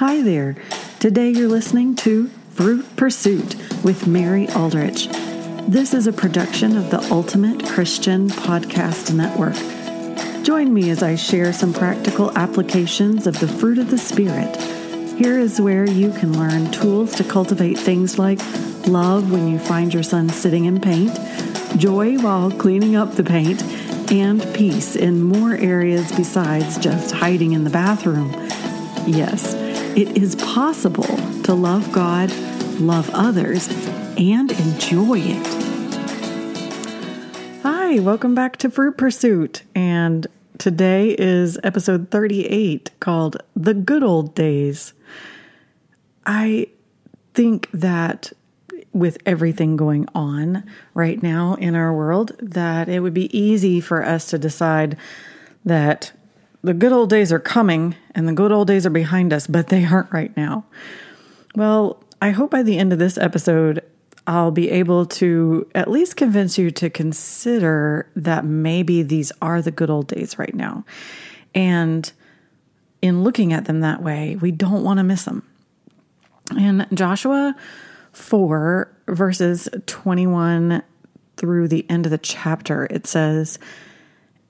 Hi there. Today you're listening to Fruit Pursuit with Mary Aldrich. This is a production of the Ultimate Christian Podcast Network. Join me as I share some practical applications of the fruit of the Spirit. Here is where you can learn tools to cultivate things like love when you find your son sitting in paint, joy while cleaning up the paint, and peace in more areas besides just hiding in the bathroom. Yes, it is possible to love God, love others, and enjoy it. Hi, welcome back to Fruit Pursuit. And today is episode 38 called The Good Old Days. I think that with everything going on right now in our world, that it would be easy for us to decide that the good old days are coming and the good old days are behind us, but they aren't right now. Well, I hope by the end of this episode, I'll be able to at least convince you to consider that maybe these are the good old days right now. And in looking at them that way, we don't want to miss them. In Joshua 4, verses 21 through the end of the chapter, it says,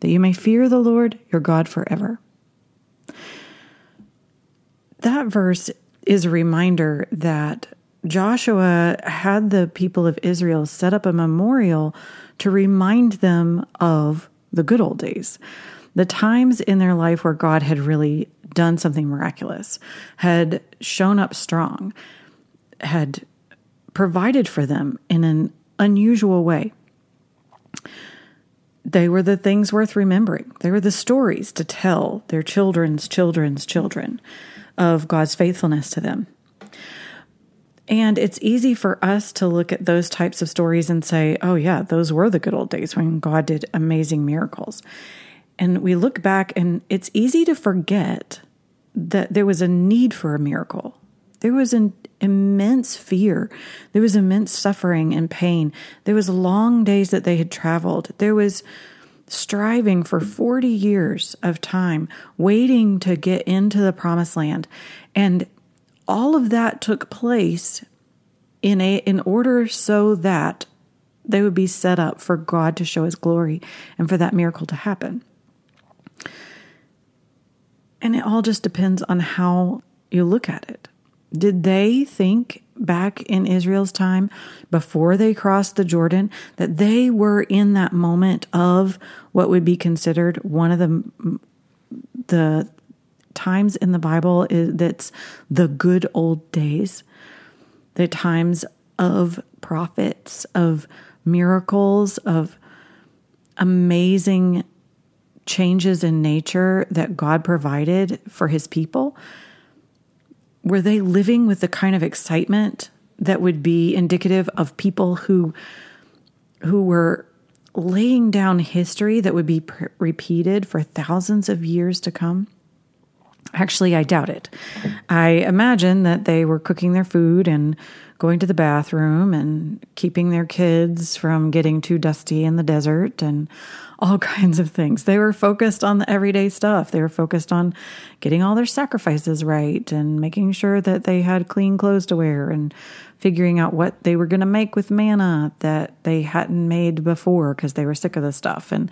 that you may fear the Lord your God forever. That verse is a reminder that Joshua had the people of Israel set up a memorial to remind them of the good old days the times in their life where God had really done something miraculous, had shown up strong, had provided for them in an unusual way. They were the things worth remembering. They were the stories to tell their children's children's children of God's faithfulness to them. And it's easy for us to look at those types of stories and say, oh, yeah, those were the good old days when God did amazing miracles. And we look back, and it's easy to forget that there was a need for a miracle. There was an immense fear. There was immense suffering and pain. There was long days that they had traveled. There was striving for 40 years of time, waiting to get into the promised land. And all of that took place in a in order so that they would be set up for God to show his glory and for that miracle to happen. And it all just depends on how you look at it. Did they think back in Israel's time before they crossed the Jordan that they were in that moment of what would be considered one of the the times in the Bible is, that's the good old days, the times of prophets, of miracles, of amazing changes in nature that God provided for his people? Were they living with the kind of excitement that would be indicative of people who who were laying down history that would be repeated for thousands of years to come? Actually, I doubt it. I imagine that they were cooking their food and going to the bathroom and keeping their kids from getting too dusty in the desert and all kinds of things. They were focused on the everyday stuff. They were focused on getting all their sacrifices right and making sure that they had clean clothes to wear and figuring out what they were going to make with manna that they hadn't made before because they were sick of the stuff and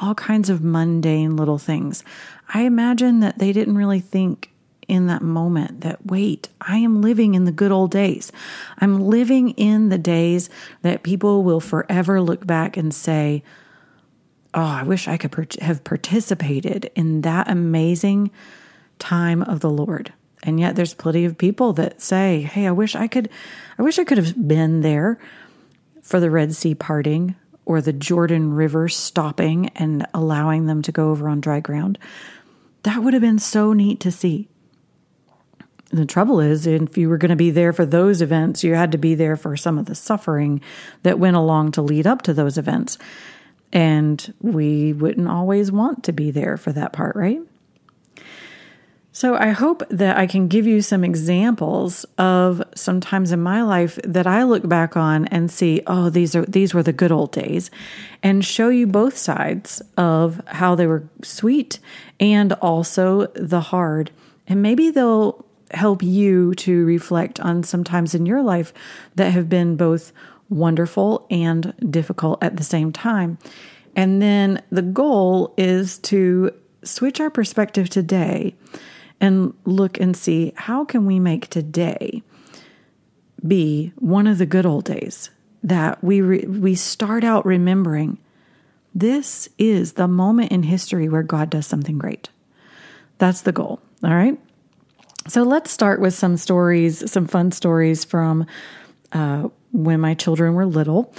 all kinds of mundane little things. I imagine that they didn't really think in that moment that, wait, I am living in the good old days. I'm living in the days that people will forever look back and say, oh, I wish I could have participated in that amazing time of the Lord. And yet there's plenty of people that say, hey, I wish I could, I wish I could have been there for the Red Sea parting or the Jordan River stopping and allowing them to go over on dry ground. That would have been so neat to see. the trouble is, if you were going to be there for those events, you had to be there for some of the suffering that went along to lead up to those events. And we wouldn't always want to be there for that part, right? So I hope that I can give you some examples of sometimes in my life that I look back on and see, oh, these are these were the good old days, and show you both sides of how they were sweet and also the hard. And maybe they'll help you to reflect on sometimes in your life that have been both wonderful and difficult at the same time. And then the goal is to switch our perspective today and look and see how can we make today be one of the good old days that we re- we start out remembering this is the moment in history where God does something great. That's the goal. All right. So let's start with some stories, some fun stories from uh, when my children were little.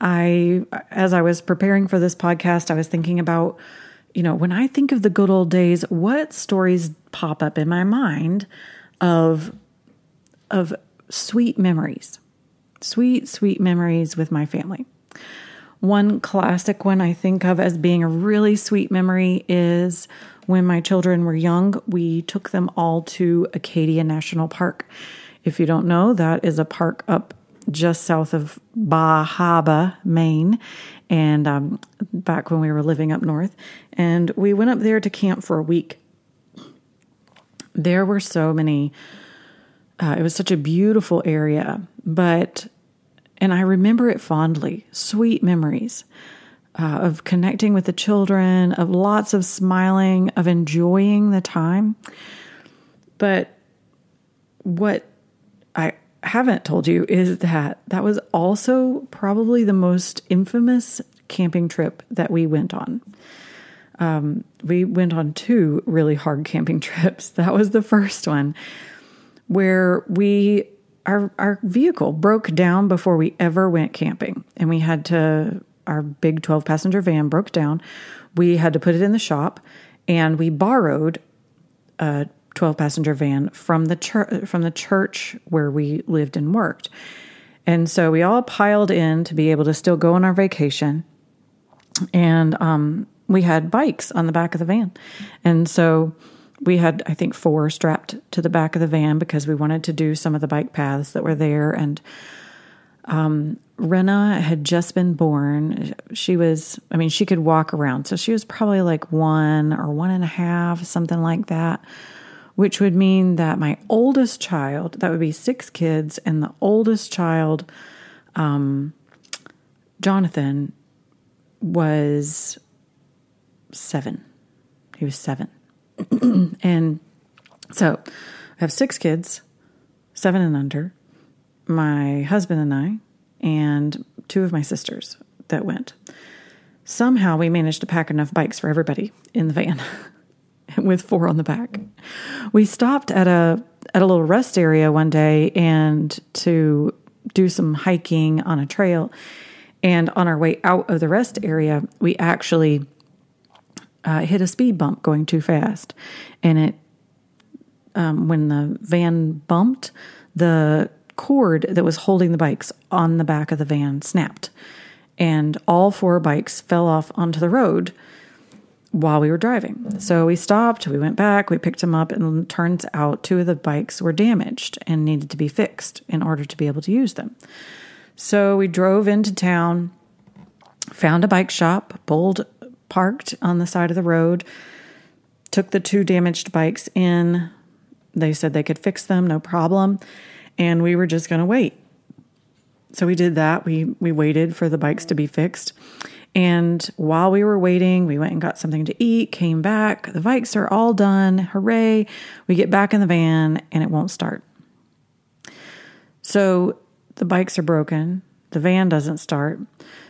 I, as I was preparing for this podcast, I was thinking about, you know, when I think of the good old days, what stories pop up in my mind of of sweet memories, sweet, sweet memories with my family. One classic one I think of as being a really sweet memory is when my children were young, we took them all to Acadia National Park. If you don't know, that is a park up just south of Bar Harbor, Maine, and um, back when we were living up north. And we went up there to camp for a week. There were so many, uh, it was such a beautiful area, but, and I remember it fondly, sweet memories. Uh, of connecting with the children, of lots of smiling, of enjoying the time. But what I haven't told you is that that was also probably the most infamous camping trip that we went on. Um, we went on two really hard camping trips. That was the first one where we our our vehicle broke down before we ever went camping, and we had to our big twelve passenger van broke down. We had to put it in the shop, and we borrowed a 12 passenger van from the church from the church where we lived and worked. And so we all piled in to be able to still go on our vacation. And um, we had bikes on the back of the van. And so we had, I think, four strapped to the back of the van because we wanted to do some of the bike paths that were there. And um, Rena had just been born. She was, I mean, she could walk around. So she was probably like one or one and a half, something like that which would mean that my oldest child, that would be six kids, and the oldest child, um, Jonathan, was seven. He was seven. and so I have six kids, seven and under, my husband and I, and two of my sisters that went. Somehow we managed to pack enough bikes for everybody in the van. with four on the back. We stopped at a at a little rest area one day and to do some hiking on a trail. And on our way out of the rest area, we actually uh, hit a speed bump going too fast. And it, um, when the van bumped, the cord that was holding the bikes on the back of the van snapped. And all four bikes fell off onto the road while we were driving. So we stopped, we went back, we picked them up, and turns out two of the bikes were damaged and needed to be fixed in order to be able to use them. So we drove into town, found a bike shop, pulled, parked on the side of the road, took the two damaged bikes in. They said they could fix them, no problem. And we were just going to wait. So we did that. We we waited for the bikes to be fixed. And while we were waiting, we went and got something to eat, came back. The bikes are all done. Hooray. We get back in the van and it won't start. So the bikes are broken. The van doesn't start.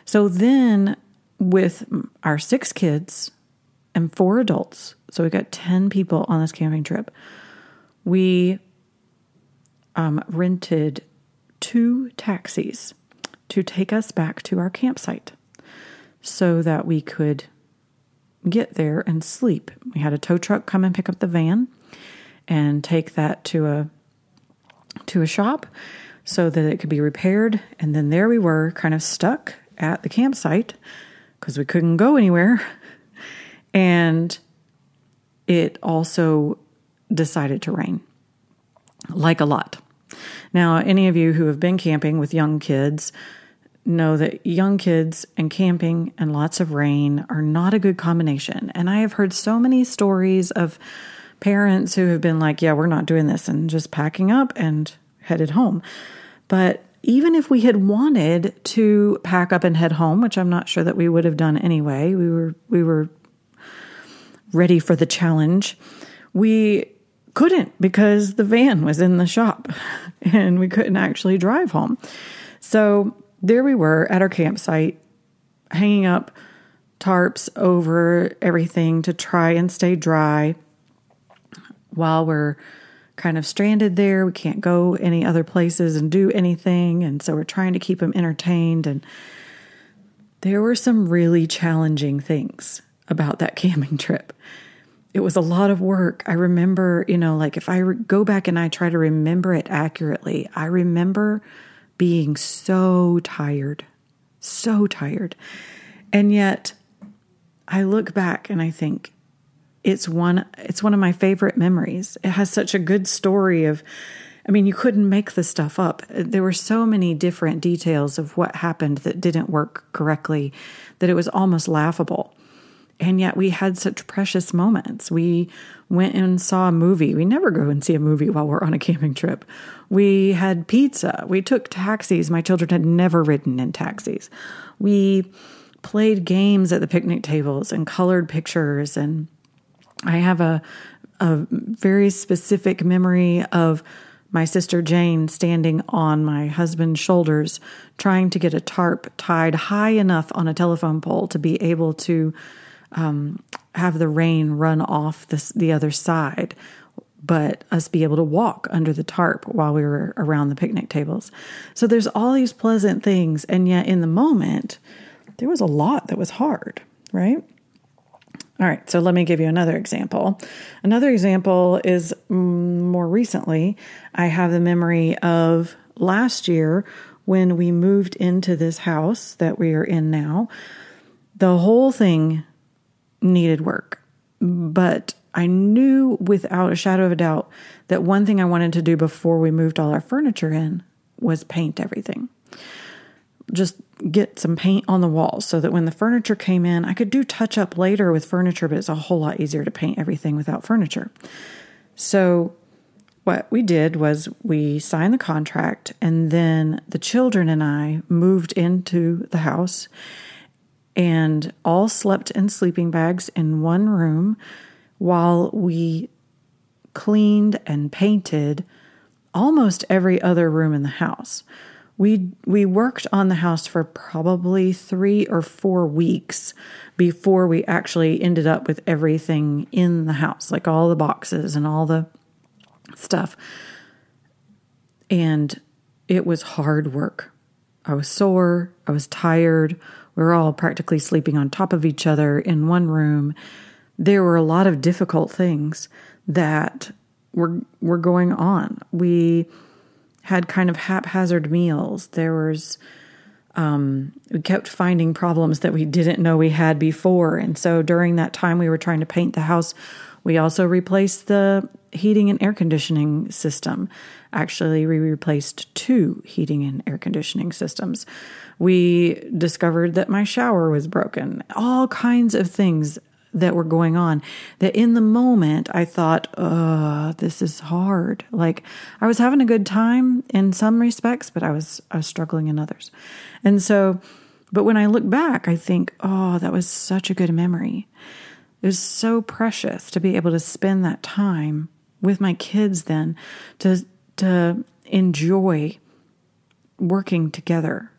So then, with our six kids and four adults, so we got 10 people on this camping trip, we um, rented two taxis to take us back to our campsite so that we could get there and sleep. We had a tow truck come and pick up the van and take that to a to a shop so that it could be repaired. And then there we were, kind of stuck at the campsite because we couldn't go anywhere. And it also decided to rain, like a lot. Now, any of you who have been camping with young kids know that young kids and camping and lots of rain are not a good combination. And I have heard so many stories of parents who have been like, yeah, we're not doing this, and just packing up and headed home. But even if we had wanted to pack up and head home, which I'm not sure that we would have done anyway, we were we were ready for the challenge. We couldn't because the van was in the shop and we couldn't actually drive home. So there we were at our campsite, hanging up tarps over everything to try and stay dry while we're kind of stranded there. We can't go any other places and do anything. And so we're trying to keep them entertained. And there were some really challenging things about that camping trip. It was a lot of work. I remember, you know, like if I re- go back and I try to remember it accurately, I remember being so tired, so tired. And yet I look back and I think, it's one it's one of my favorite memories. It has such a good story of I mean, you couldn't make the stuff up. There were so many different details of what happened that didn't work correctly that it was almost laughable. And yet we had such precious moments. We went and saw a movie. We never go and see a movie while we're on a camping trip. We had pizza. We took taxis. My children had never ridden in taxis. We played games at the picnic tables and colored pictures and I have a a very specific memory of my sister Jane standing on my husband's shoulders, trying to get a tarp tied high enough on a telephone pole to be able to um, have the rain run off this, the other side, but us be able to walk under the tarp while we were around the picnic tables. So there's all these pleasant things, and yet in the moment, there was a lot that was hard, right? All right, so let me give you another example. Another example is mm, more recently, I have the memory of last year when we moved into this house that we are in now. The whole thing needed work, but I knew without a shadow of a doubt that one thing I wanted to do before we moved all our furniture in was paint everything just get some paint on the walls so that when the furniture came in, I could do touch up later with furniture, but it's a whole lot easier to paint everything without furniture. So, what we did was we signed the contract, and then the children and I moved into the house and all slept in sleeping bags in one room while we cleaned and painted almost every other room in the house. We we worked on the house for probably 3 or 4 weeks before we actually ended up with everything in the house like all the boxes and all the stuff. And it was hard work. I was sore i was tired we were all practically sleeping on top of each other in one room there were a lot of difficult things that were were going on we had kind of haphazard meals. There was, um, we kept finding problems that we didn't know we had before. And so during that time we were trying to paint the house, we also replaced the heating and air conditioning system. Actually, we replaced two heating and air conditioning systems. We discovered that my shower was broken. All kinds of things that were going on that in the moment I thought, uh, this is hard. Like I was having a good time in some respects, but I was I was struggling in others. And so but when I look back, I think, oh, that was such a good memory. It was so precious to be able to spend that time with my kids then to to enjoy working together,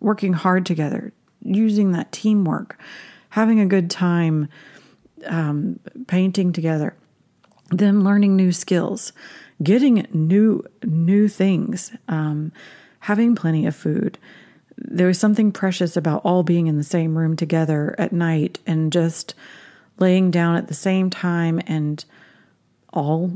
working hard together, using that teamwork, having a good time um, painting together, them learning new skills, getting new new things, um, having plenty of food. There was something precious about all being in the same room together at night and just laying down at the same time and all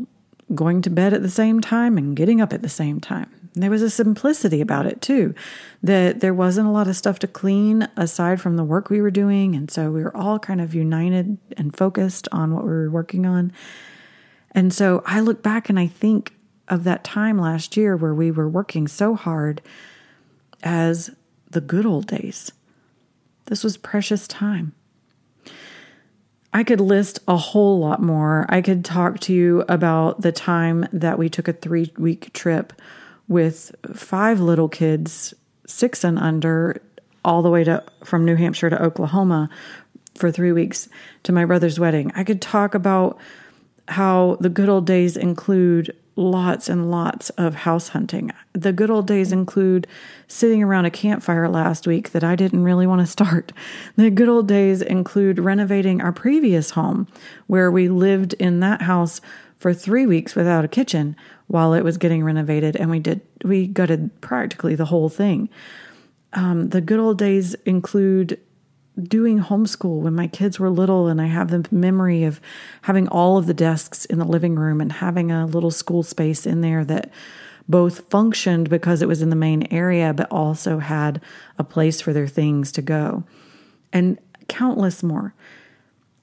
going to bed at the same time and getting up at the same time. There was a simplicity about it too, that there wasn't a lot of stuff to clean aside from the work we were doing. And so we were all kind of united and focused on what we were working on. And so I look back and I think of that time last year where we were working so hard as the good old days. This was precious time. I could list a whole lot more. I could talk to you about the time that we took a three week trip with five little kids, six and under, all the way to from New Hampshire to Oklahoma for three weeks to my brother's wedding. I could talk about how the good old days include lots and lots of house hunting. The good old days include sitting around a campfire last week that I didn't really want to start. The good old days include renovating our previous home, where we lived in that house for three weeks without a kitchen while it was getting renovated, and we did we gutted practically the whole thing. Um, the good old days include doing homeschool when my kids were little, and I have the memory of having all of the desks in the living room and having a little school space in there that both functioned because it was in the main area, but also had a place for their things to go, and countless more.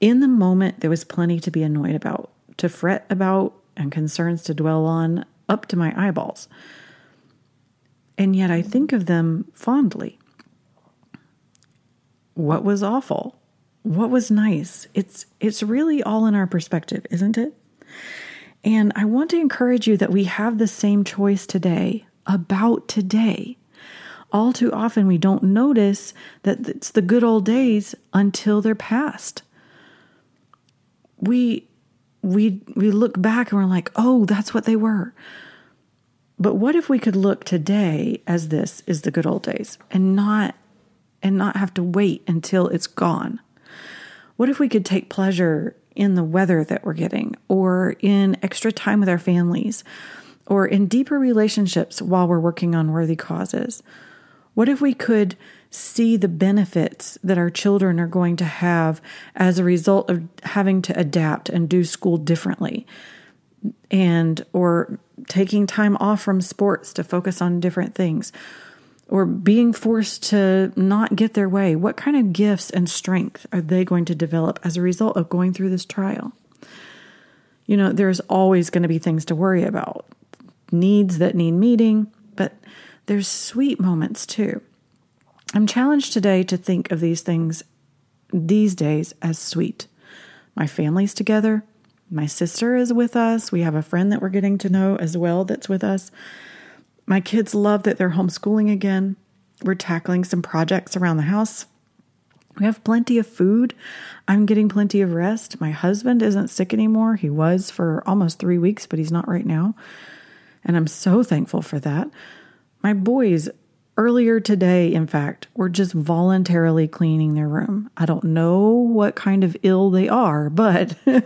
In the moment, there was plenty to be annoyed about, to fret about, and concerns to dwell on up to my eyeballs. And yet I think of them fondly what was awful, what was nice. It's it's really all in our perspective, isn't it? And I want to encourage you that we have the same choice today about today. All too often we don't notice that it's the good old days until they're past. We we we look back and we're like, "Oh, that's what they were." But what if we could look today as this is the good old days and not and not have to wait until it's gone? What if we could take pleasure in the weather that we're getting, or in extra time with our families, or in deeper relationships while we're working on worthy causes? What if we could see the benefits that our children are going to have as a result of having to adapt and do school differently? And or taking time off from sports to focus on different things or being forced to not get their way, what kind of gifts and strength are they going to develop as a result of going through this trial? You know, there's always going to be things to worry about, needs that need meeting, but there's sweet moments too. I'm challenged today to think of these things these days as sweet. My family's together. My sister is with us. We have a friend that we're getting to know as well that's with us. My kids love that they're homeschooling again. We're tackling some projects around the house. We have plenty of food. I'm getting plenty of rest. My husband isn't sick anymore. He was for almost three weeks, but he's not right now. And I'm so thankful for that. My boys, earlier today, in fact, were just voluntarily cleaning their room. I don't know what kind of ill they are, but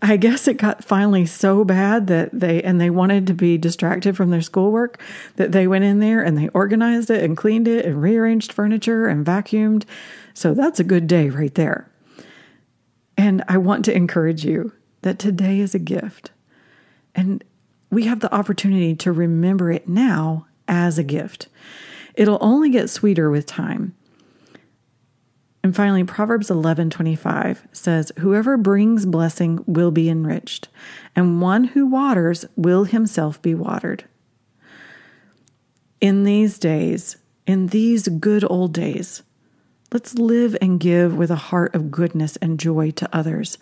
I guess it got finally so bad that they and they wanted to be distracted from their schoolwork that they went in there and they organized it and cleaned it and rearranged furniture and vacuumed. So that's a good day right there. And I want to encourage you that today is a gift. And we have the opportunity to remember it now as a gift. It'll only get sweeter with time. And finally, Proverbs 11:25 says, "Whoever brings blessing will be enriched, and one who waters will himself be watered." In these days, in these good old days, let's live and give with a heart of goodness and joy to others.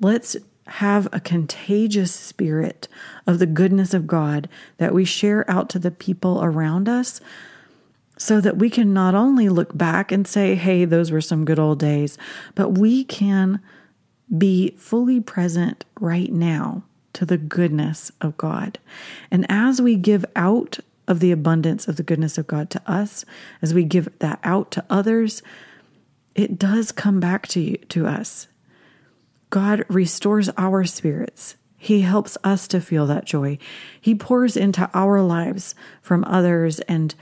Let's have a contagious spirit of the goodness of God that we share out to the people around us so that we can not only look back and say, hey, those were some good old days, but we can be fully present right now to the goodness of God. And as we give out of the abundance of the goodness of God to us, as we give that out to others, it does come back to you, to us. God restores our spirits. He helps us to feel that joy. He pours into our lives from others and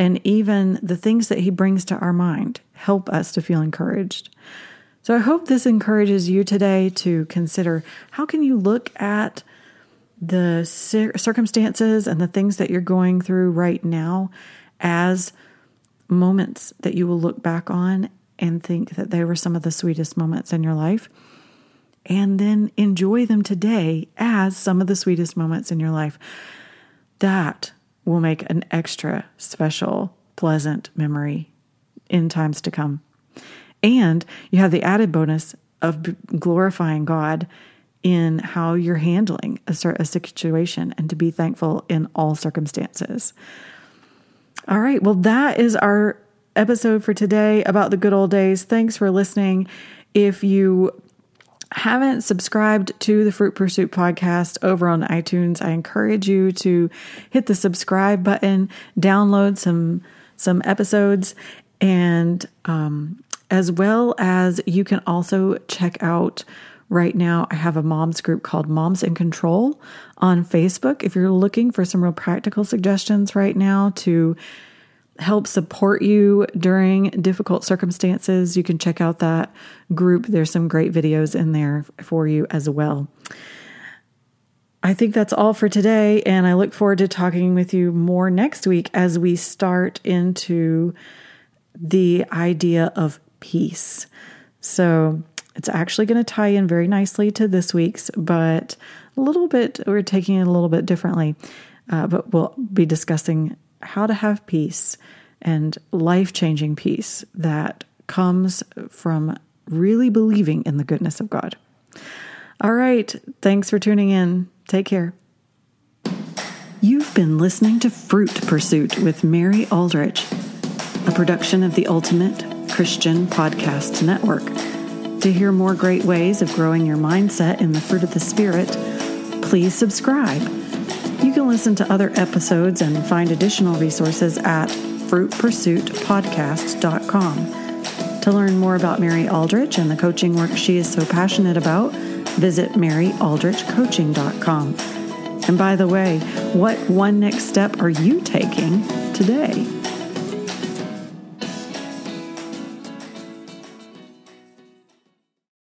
and even the things that He brings to our mind help us to feel encouraged. So I hope this encourages you today to consider how can you look at the circumstances and the things that you're going through right now as moments that you will look back on and think that they were some of the sweetest moments in your life. And then enjoy them today as some of the sweetest moments in your life. That will make an extra special, pleasant memory in times to come. And you have the added bonus of glorifying God in how you're handling a, a situation and to be thankful in all circumstances. All right, well, that is our episode for today about the good old days. Thanks for listening. If you haven't subscribed to the Fruit Pursuit podcast over on iTunes, I encourage you to hit the subscribe button, download some some episodes, and um, as well as you can also check out right now I have a moms group called Moms in Control on Facebook. If you're looking for some real practical suggestions right now to help support you during difficult circumstances, you can check out that group. There's some great videos in there for you as well. I think that's all for today, and I look forward to talking with you more next week as we start into the idea of peace. So it's actually going to tie in very nicely to this week's, but a little bit, we're taking it a little bit differently. Uh, but we'll be discussing how to have peace and life changing peace that comes from really believing in the goodness of God. All right. Thanks for tuning in. Take care. You've been listening to Fruit Pursuit with Mary Aldrich, a production of the Ultimate Christian Podcast Network. To hear more great ways of growing your mindset in the fruit of the Spirit, please subscribe. You can listen to other episodes and find additional resources at fruitpursuitpodcast.com. To learn more about Mary Aldrich and the coaching work she is so passionate about, visit maryaldrichcoaching.com. And by the way, what one next step are you taking today?